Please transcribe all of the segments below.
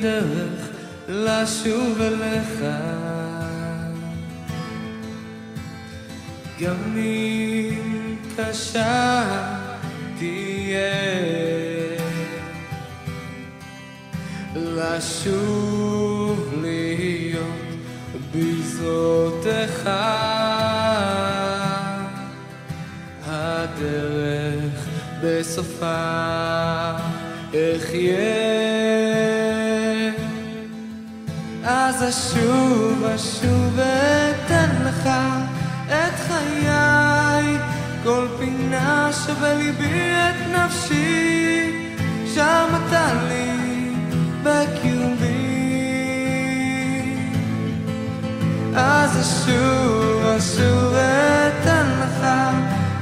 דרך לשוב אליך. גם אם קשה תהיה לשוב להיות בזרותיך הדרך בסופה אחיה אז אשוב אשוב אתן לך את חיי. כל פינה שבליבי את נפשי שם אתה לי בקרבי אז אשוב אשוב אתן לך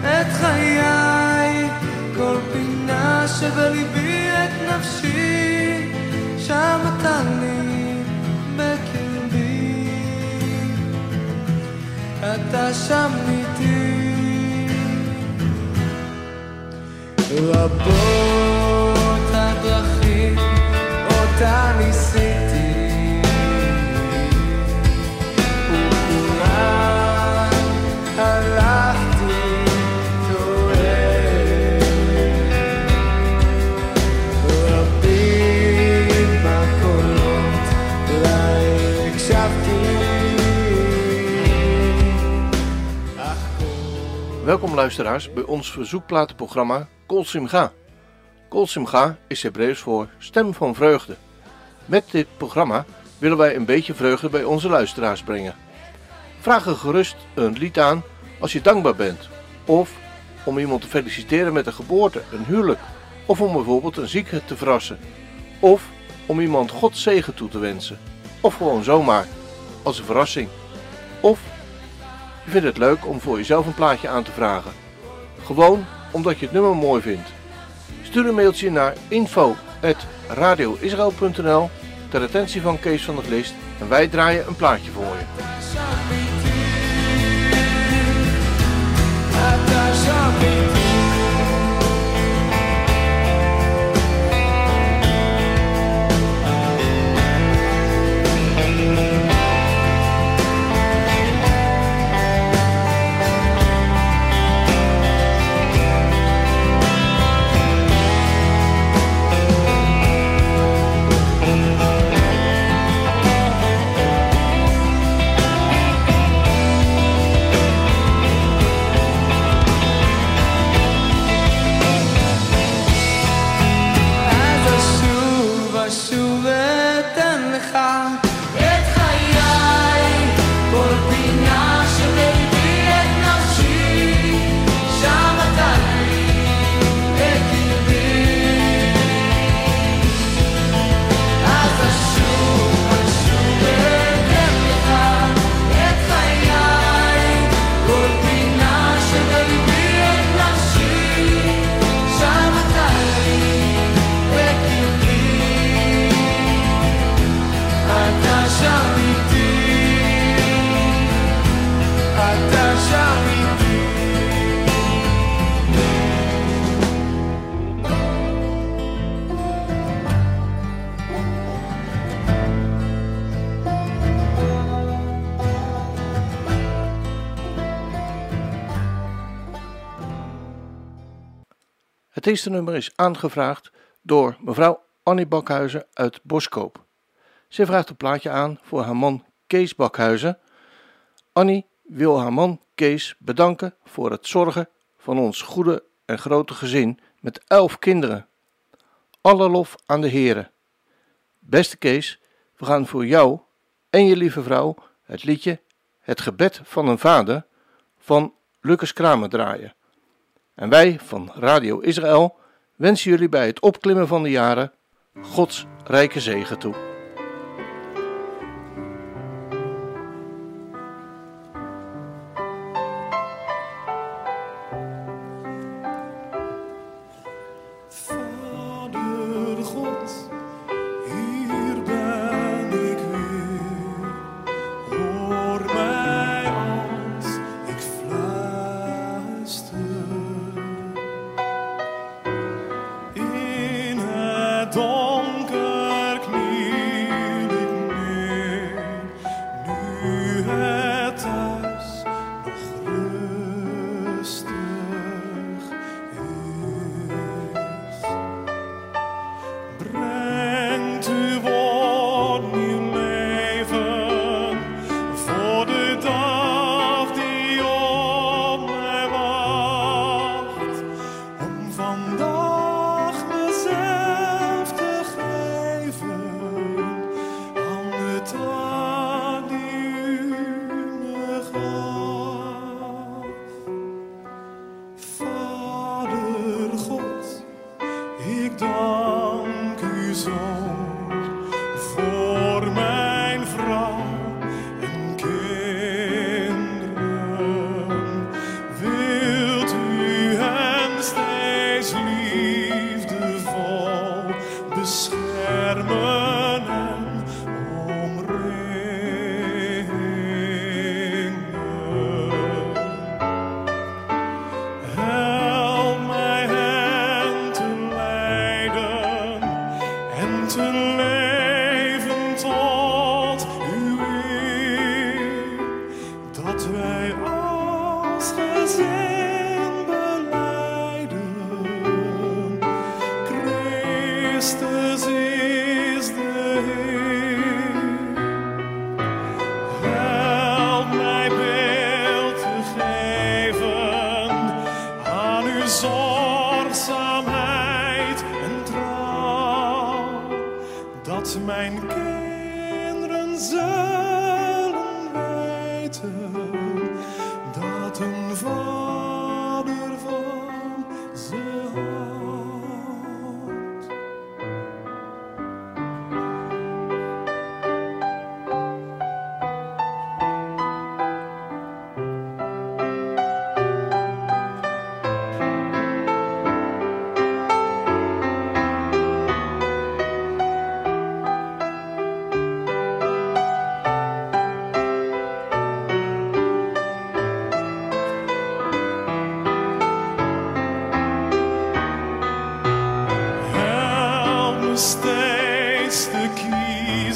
את חיי. כל פינה שבליבי את נפשי שם אתה לי אתה שם איתי. רבות הדרכים אותה Welkom luisteraars bij ons verzoekplatenprogramma Kol Simcha. Kol Simcha is Hebreeuws voor stem van vreugde. Met dit programma willen wij een beetje vreugde bij onze luisteraars brengen. Vraag er gerust een lied aan als je dankbaar bent. Of om iemand te feliciteren met een geboorte, een huwelijk. Of om bijvoorbeeld een zieke te verrassen. Of om iemand God zegen toe te wensen. Of gewoon zomaar, als een verrassing. Of je vindt het leuk om voor jezelf een plaatje aan te vragen. Gewoon omdat je het nummer mooi vindt. Stuur een mailtje naar info.radioisrael.nl ter attentie van Kees van der Glist en wij draaien een plaatje voor je. Het eerste nummer is aangevraagd door mevrouw Annie Bakhuizen uit Boskoop. Zij vraagt een plaatje aan voor haar man Kees Bakhuizen. Annie wil haar man Kees bedanken voor het zorgen van ons goede en grote gezin met elf kinderen. Alle lof aan de heren. Beste Kees, we gaan voor jou en je lieve vrouw het liedje Het gebed van een vader van Lucas Kramer draaien. En wij van Radio Israël wensen jullie bij het opklimmen van de jaren Gods rijke zegen toe.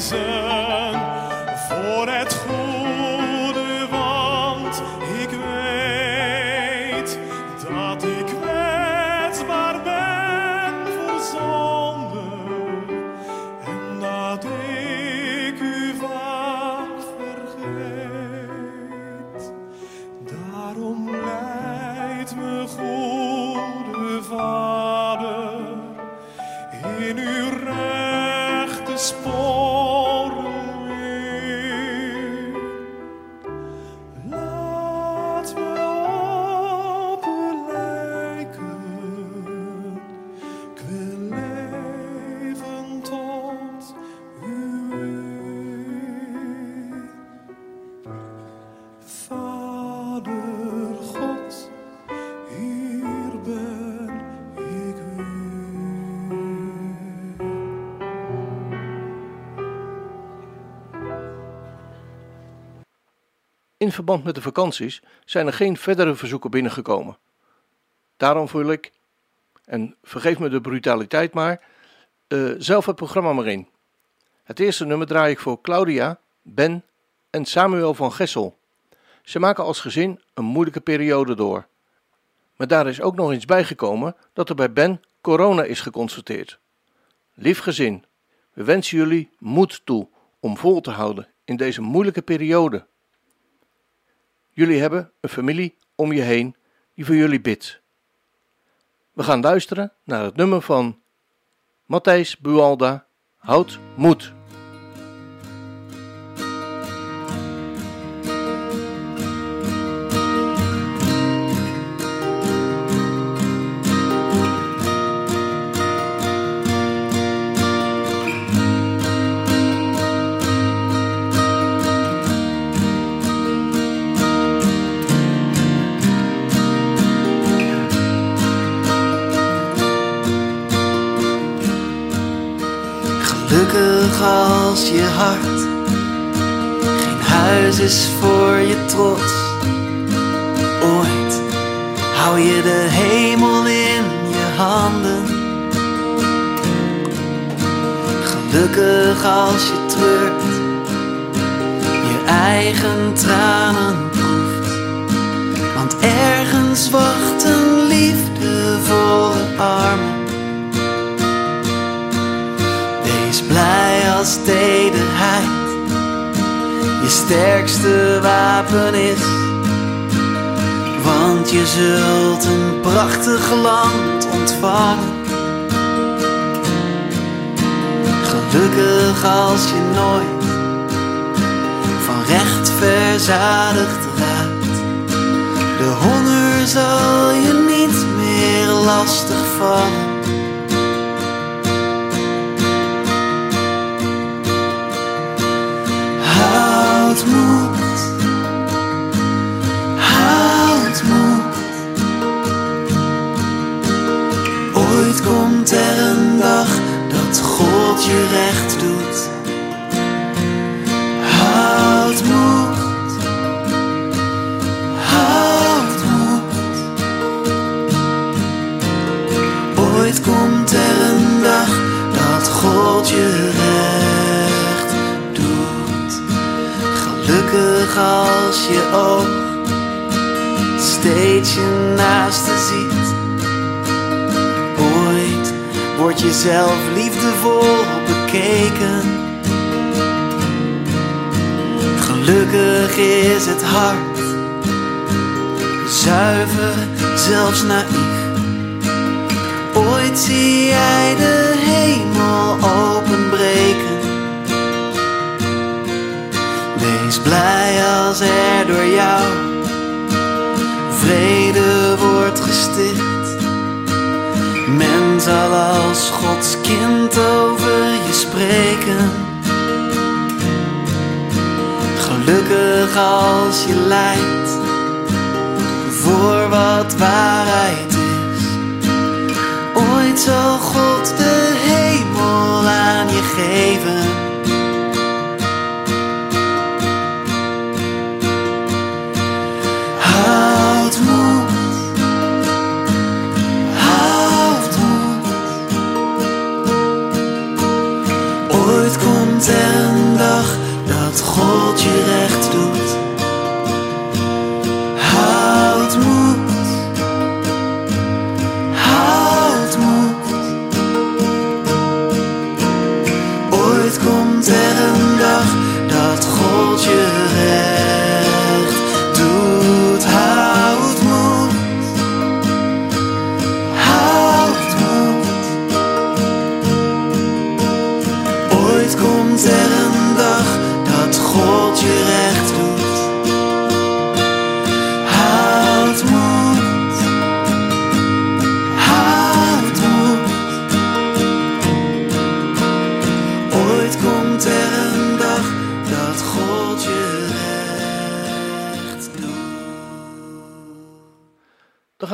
presence. Verband met de vakanties zijn er geen verdere verzoeken binnengekomen. Daarom vul ik, en vergeef me de brutaliteit maar, eh, zelf het programma maar in. Het eerste nummer draai ik voor Claudia, Ben en Samuel van Gessel. Ze maken als gezin een moeilijke periode door. Maar daar is ook nog iets bijgekomen dat er bij Ben corona is geconstateerd. Lief gezin, we wensen jullie moed toe om vol te houden in deze moeilijke periode. Jullie hebben een familie om je heen die voor jullie bidt. We gaan luisteren naar het nummer van Matthijs Bualda, Houd moed. Je hart geen huis is voor je trots. Ooit hou je de hemel in je handen. Gelukkig als je treurt, je eigen tranen proeft. Want ergens wachten liefdevolle armen. Als tederheid je sterkste wapen is. Want je zult een prachtig land ontvangen. Gelukkig als je nooit van recht verzadigd raakt. De honger zal je niet meer lastig vallen. Je recht doet. Houd moed, houd moed. Ooit komt er een dag dat God je recht doet. Gelukkig als je ook steeds je naaste ziet. Ooit wordt je zelf liefdevol bekeken. Gelukkig is het hart zuiver, zelfs naïef. Ooit zie jij de hemel openbreken. Wees blij als er door jou vrede wordt gesticht. Men zal als Gods kind je spreken. Gelukkig als je lijdt voor wat waarheid is. Ooit zal God de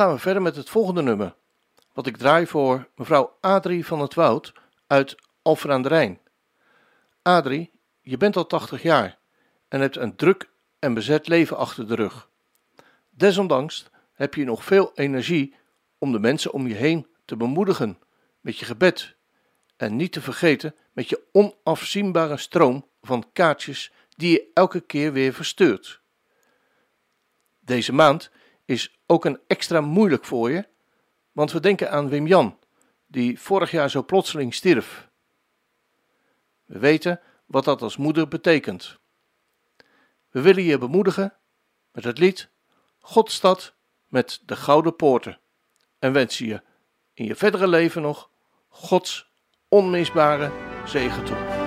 gaan we verder met het volgende nummer. Wat ik draai voor mevrouw Adrie van het Woud uit Alphen aan de Rijn. Adrie, je bent al 80 jaar en hebt een druk en bezet leven achter de rug. Desondanks heb je nog veel energie om de mensen om je heen te bemoedigen met je gebed. En niet te vergeten met je onafzienbare stroom van kaartjes die je elke keer weer verstuurt. Deze maand is ook een extra moeilijk voor je, want we denken aan Wim Jan, die vorig jaar zo plotseling stierf. We weten wat dat als moeder betekent. We willen je bemoedigen met het lied Godstad met de gouden poorten en wensen je in je verdere leven nog Gods onmisbare zegen toe.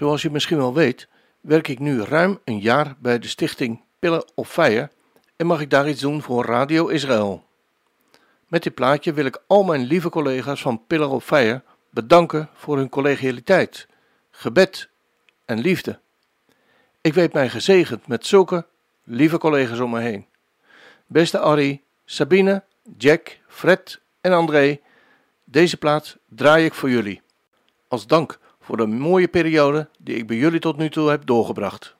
Zoals je misschien wel weet, werk ik nu ruim een jaar bij de stichting Pillar of Fire en mag ik daar iets doen voor Radio Israël. Met dit plaatje wil ik al mijn lieve collega's van Pillar of Fire bedanken voor hun collegialiteit, gebed en liefde. Ik weet mij gezegend met zulke lieve collega's om me heen. Beste Arie, Sabine, Jack, Fred en André, deze plaat draai ik voor jullie. Als dank voor de mooie periode die ik bij jullie tot nu toe heb doorgebracht.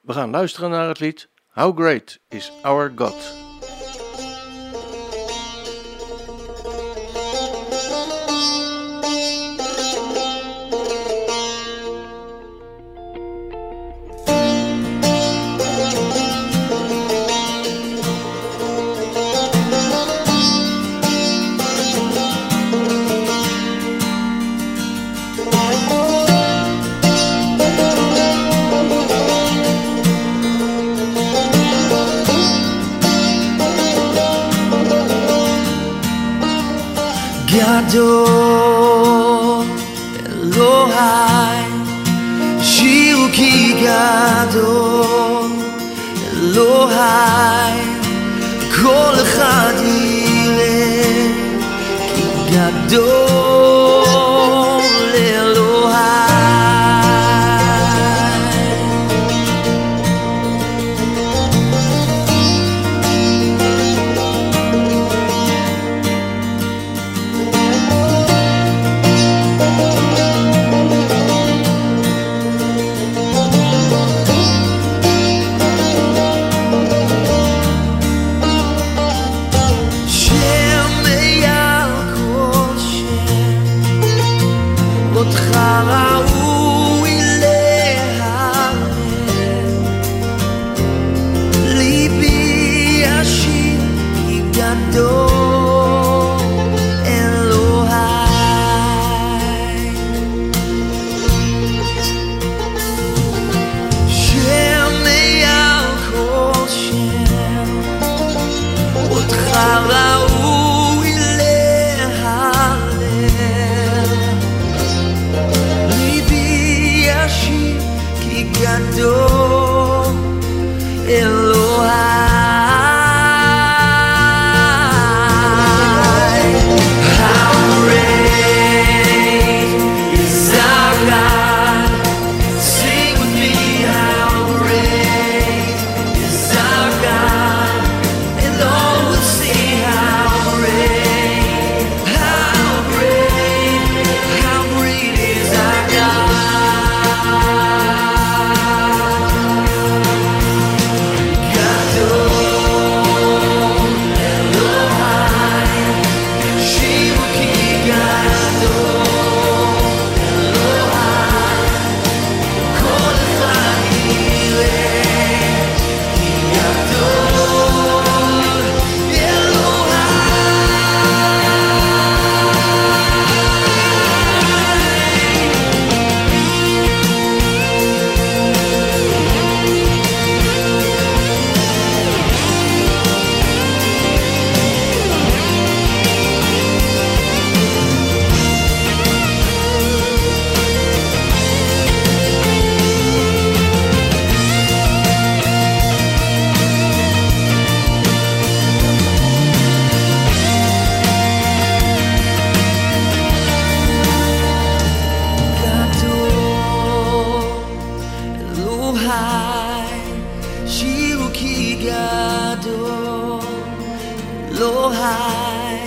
We gaan luisteren naar het lied How Great is Our God. Ador Elohai Shiru ki gadol Elohai Kol echad ki gadol. אלוהי,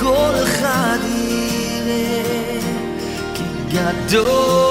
כל אחד יראה כי גדול, גדול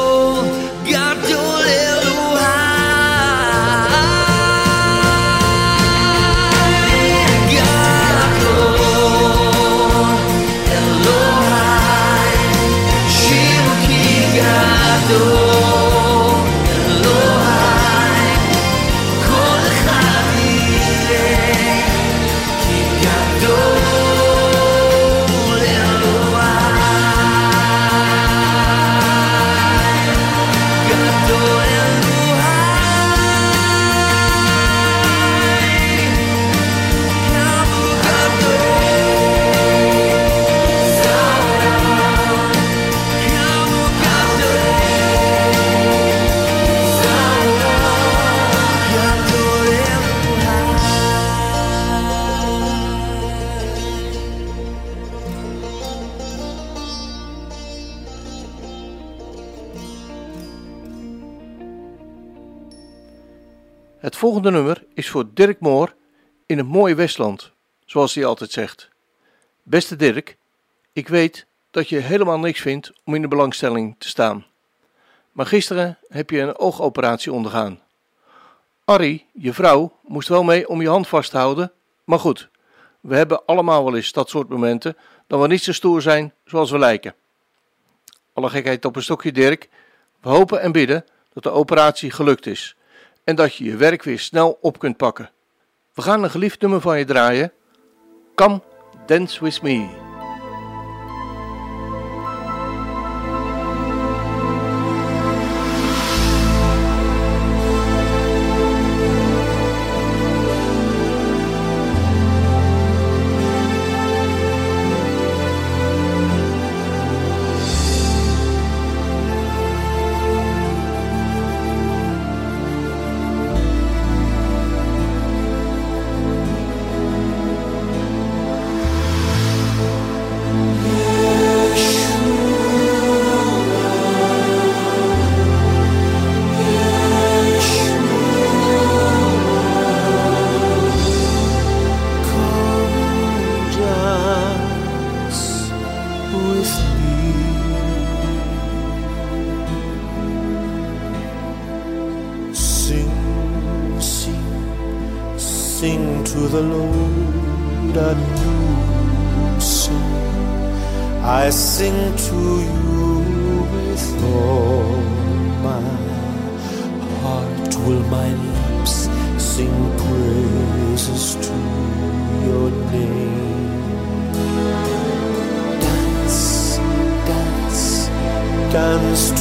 volgende nummer is voor Dirk Moor in het mooie Westland, zoals hij altijd zegt. Beste Dirk, ik weet dat je helemaal niks vindt om in de belangstelling te staan. Maar gisteren heb je een oogoperatie ondergaan. Arrie, je vrouw, moest wel mee om je hand vast te houden, maar goed, we hebben allemaal wel eens dat soort momenten dat we niet zo stoer zijn zoals we lijken. Alle gekheid op een stokje, Dirk. We hopen en bidden dat de operatie gelukt is en dat je je werk weer snel op kunt pakken. We gaan een geliefd nummer van je draaien. Come Dance With Me.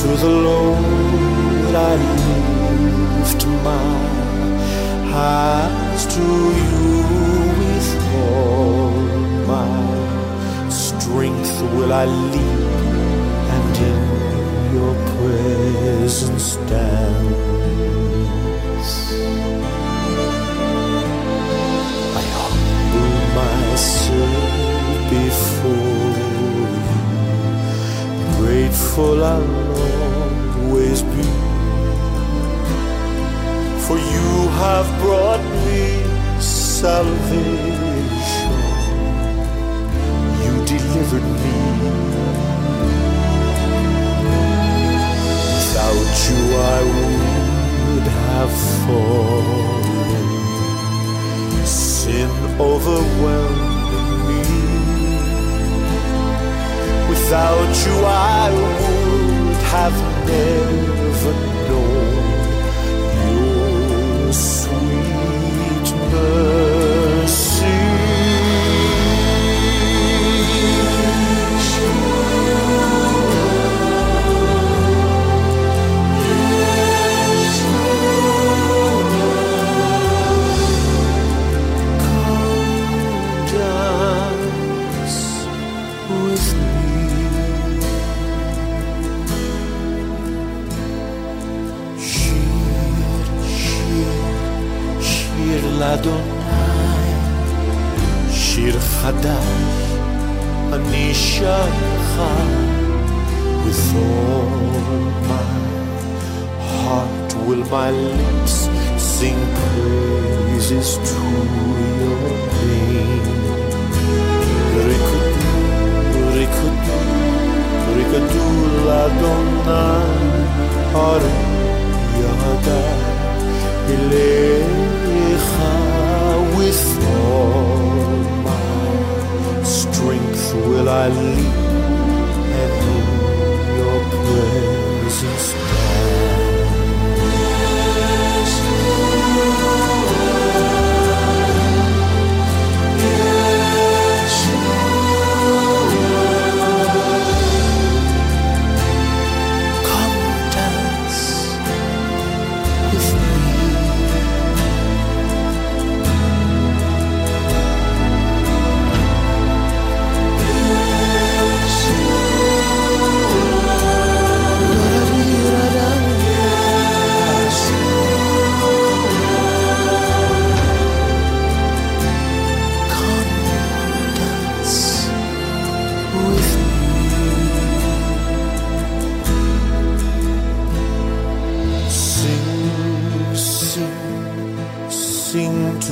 To the Lord. I lift my eyes to you with all my strength. Will I leap and in your presence dance? I humble myself before you. Grateful I'll always be. For you have brought me salvation. You delivered me. Without you I would have fallen sin overwhelming me. Without you, I would have never known your sweet mercy. shir l'Adonai, shir chadash, אני שלך with all my heart will my lips sing praises to your name. Rikudu, rikudu, rikudu l'Adonai, are yada elecha With all my strength will I leap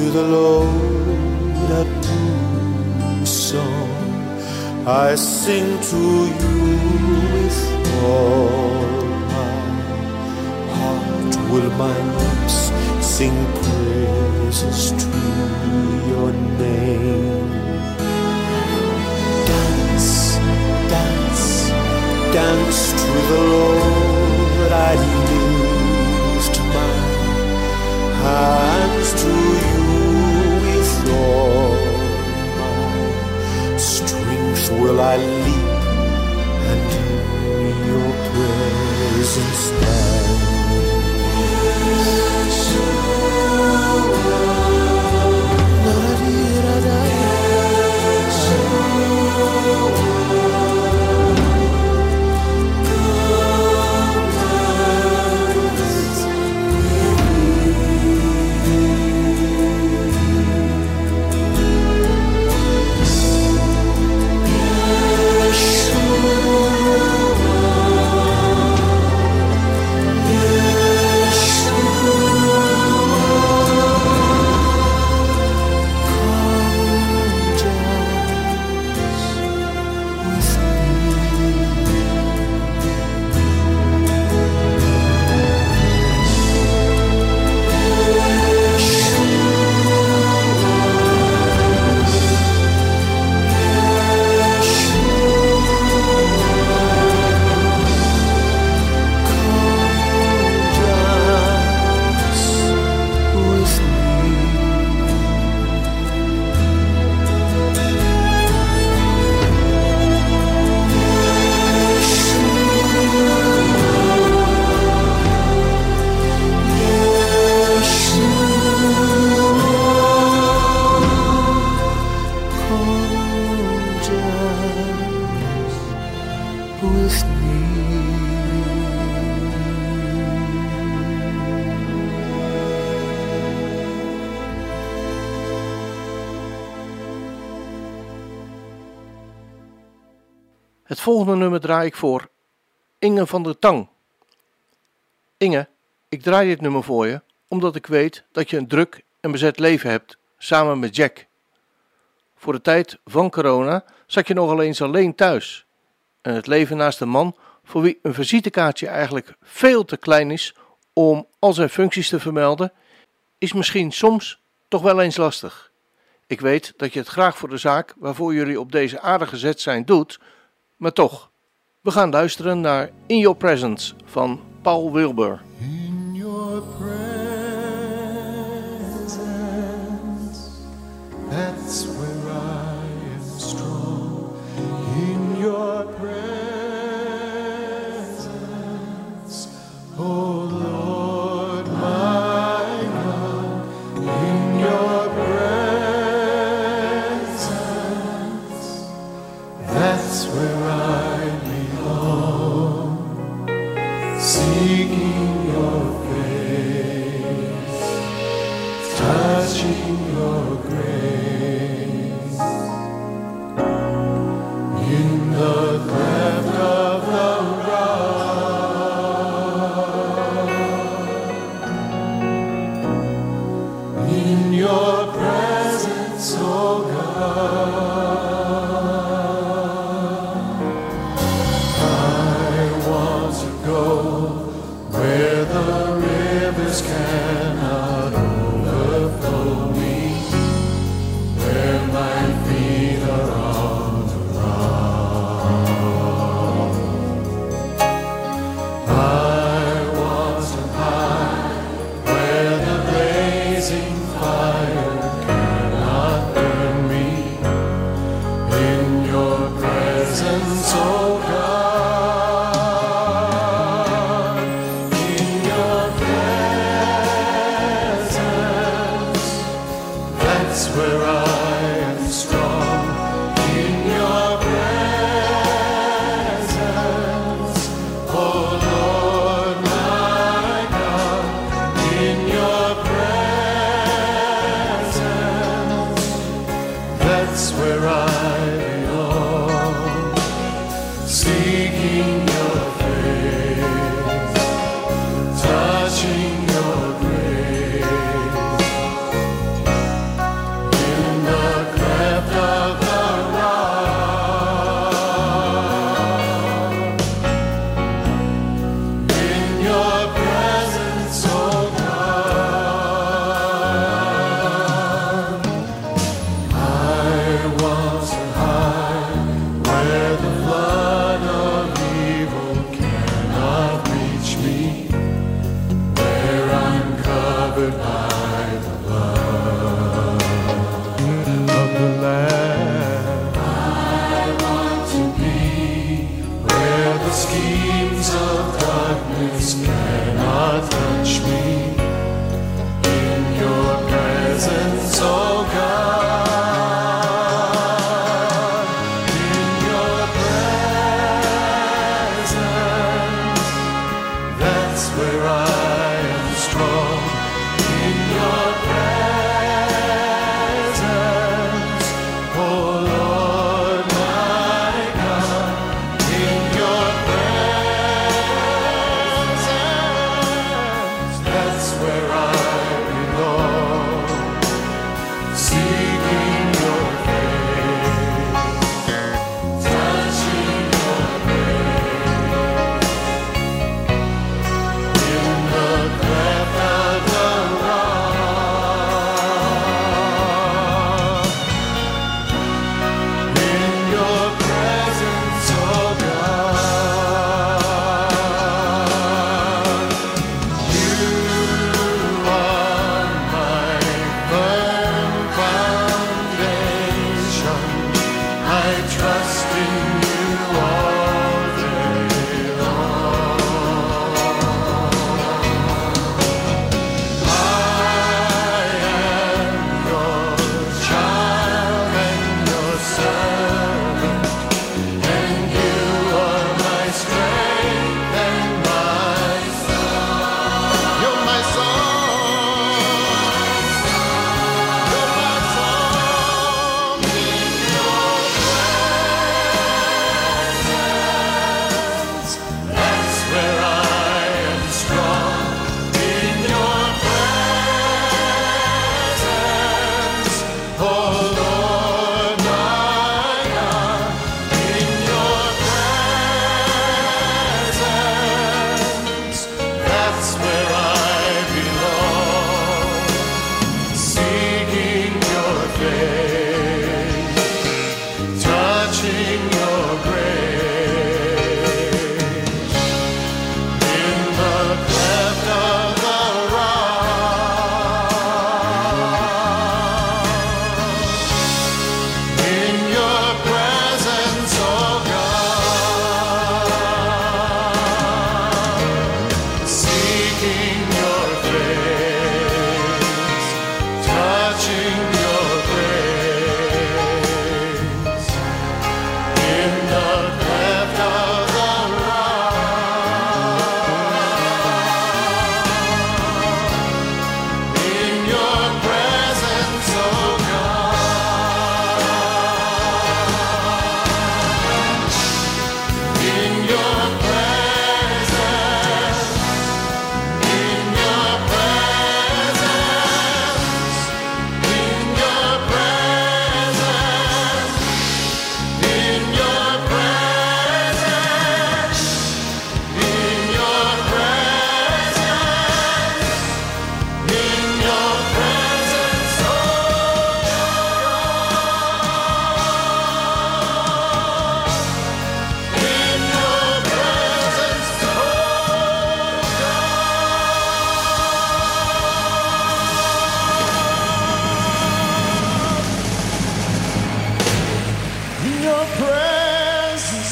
the Lord at new song. I sing to you with all my heart. Will my lips sing praises to your name? Dance, dance, dance to the Lord. I lift my hands to you all my strength. Will I leap and in your presence with volgende nummer draai ik voor Inge van der Tang. Inge, ik draai dit nummer voor je omdat ik weet dat je een druk en bezet leven hebt samen met Jack. Voor de tijd van corona zat je nogal eens alleen thuis. En het leven naast een man voor wie een visitekaartje eigenlijk veel te klein is om al zijn functies te vermelden, is misschien soms toch wel eens lastig. Ik weet dat je het graag voor de zaak waarvoor jullie op deze aarde gezet zijn doet, maar toch, we gaan luisteren naar In Your Presence van Paul Wilbur. In your presence, that's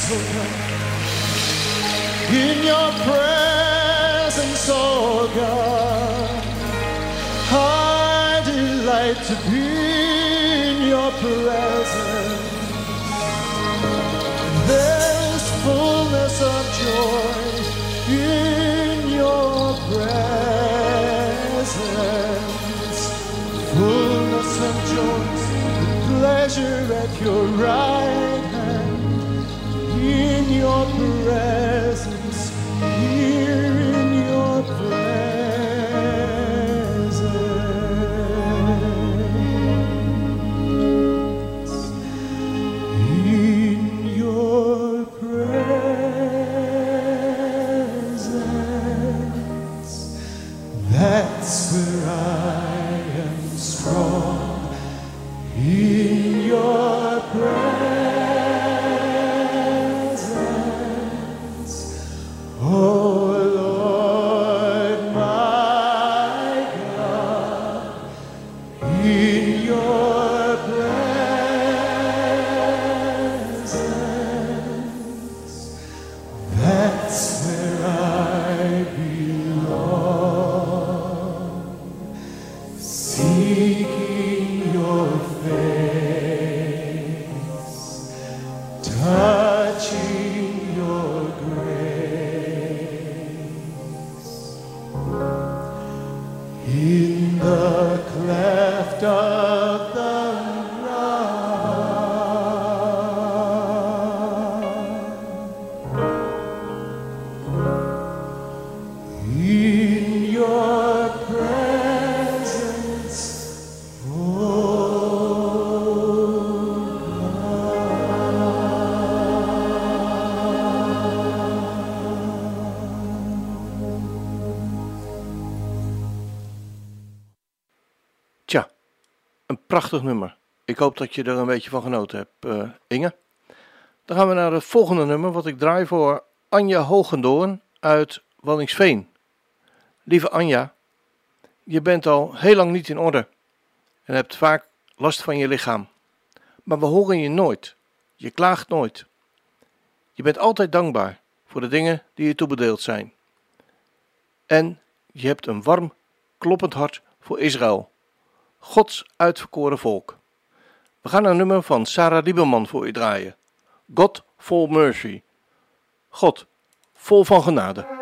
God. In your presence, oh God. I delight to be in your presence. There's fullness of joy in your presence. Fullness of joy, pleasure at your right In the nummer. Ik hoop dat je er een beetje van genoten hebt, eh, Inge. Dan gaan we naar het volgende nummer, wat ik draai voor Anja Hogendoorn uit Wallingsveen. Lieve Anja, je bent al heel lang niet in orde en hebt vaak last van je lichaam. Maar we horen je nooit. Je klaagt nooit. Je bent altijd dankbaar voor de dingen die je toebedeeld zijn. En je hebt een warm, kloppend hart voor Israël Gods uitverkoren volk. We gaan een nummer van Sarah Lieberman voor u draaien. God vol mercy. God, vol van genade.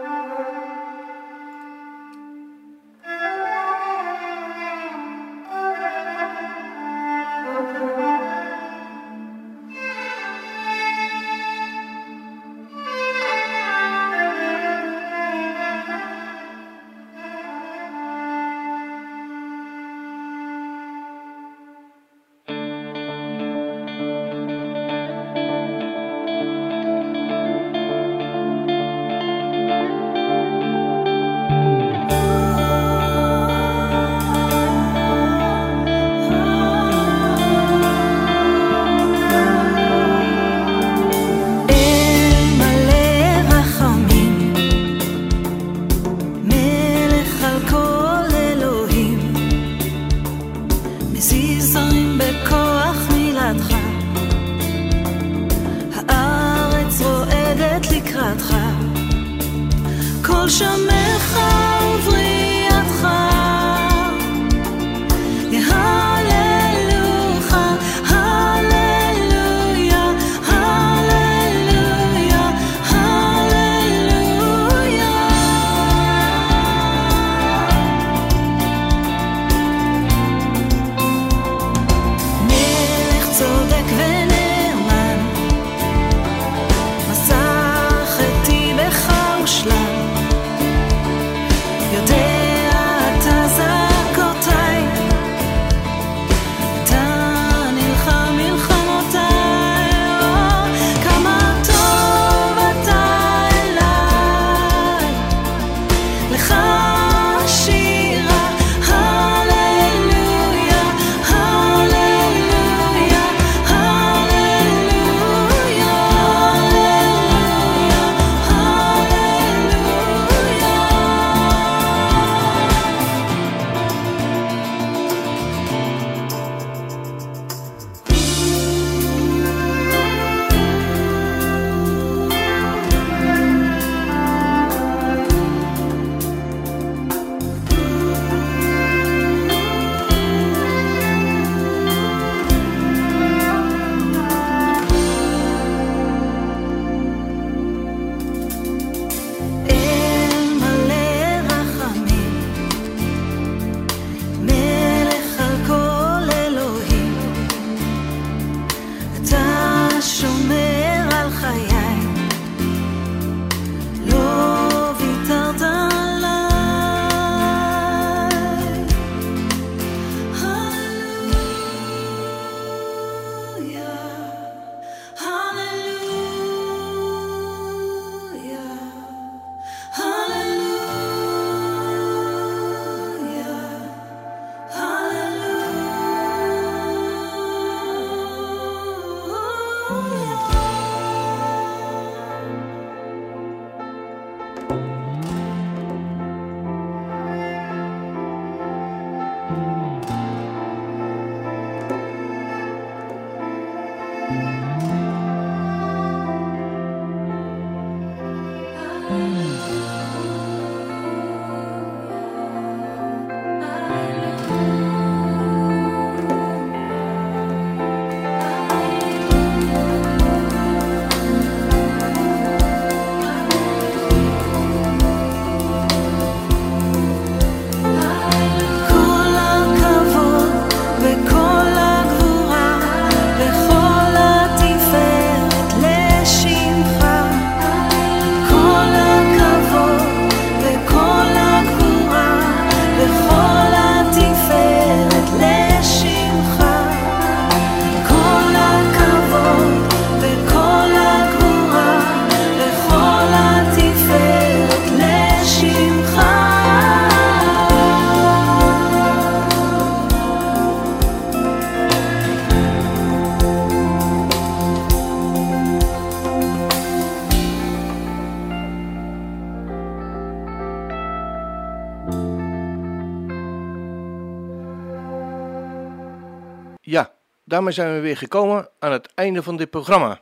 Daarmee zijn we weer gekomen aan het einde van dit programma.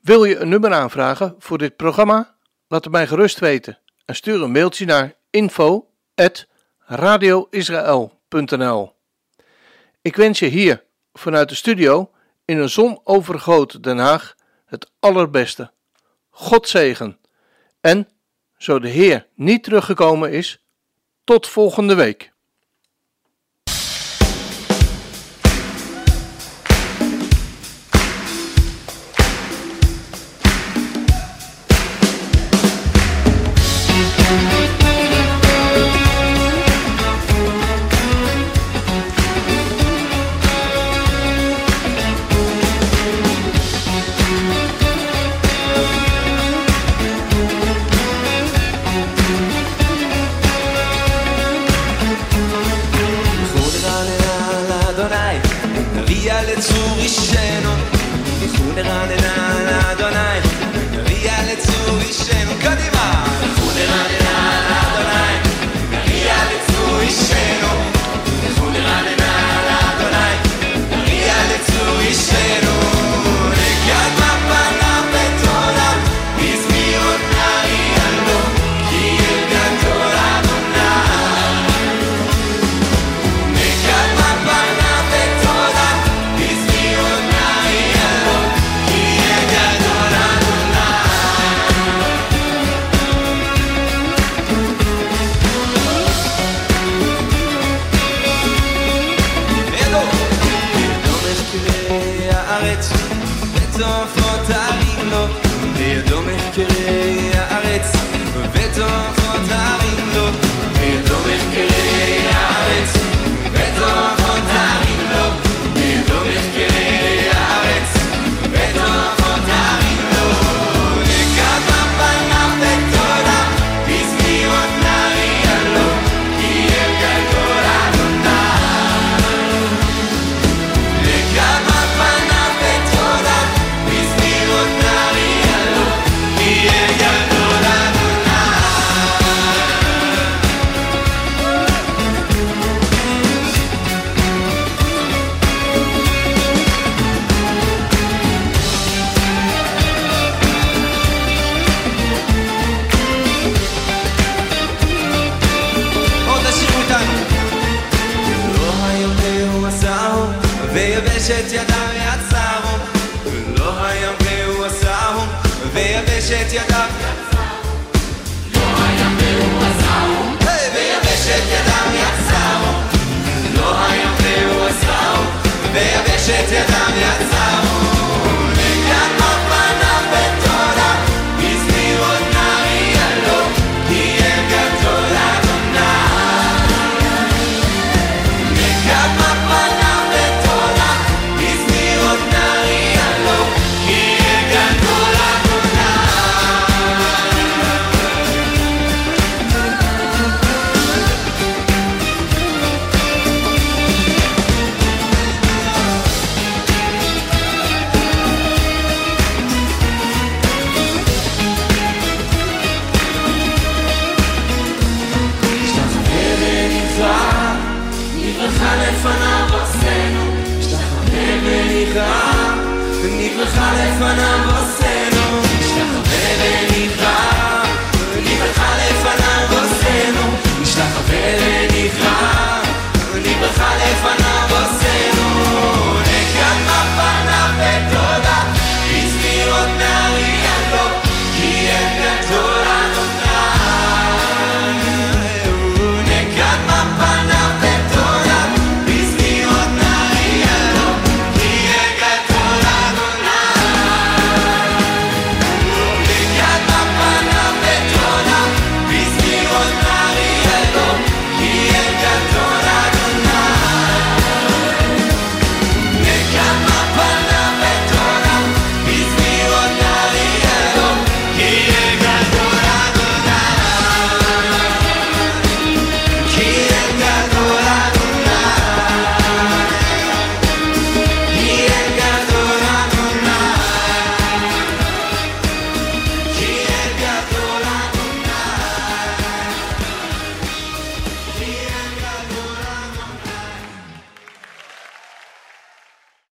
Wil je een nummer aanvragen voor dit programma? Laat het mij gerust weten en stuur een mailtje naar info@radioisrael.nl. Ik wens je hier vanuit de studio in een zonovergoten Den Haag het allerbeste. God zegen. En, zo de Heer niet teruggekomen is, tot volgende week.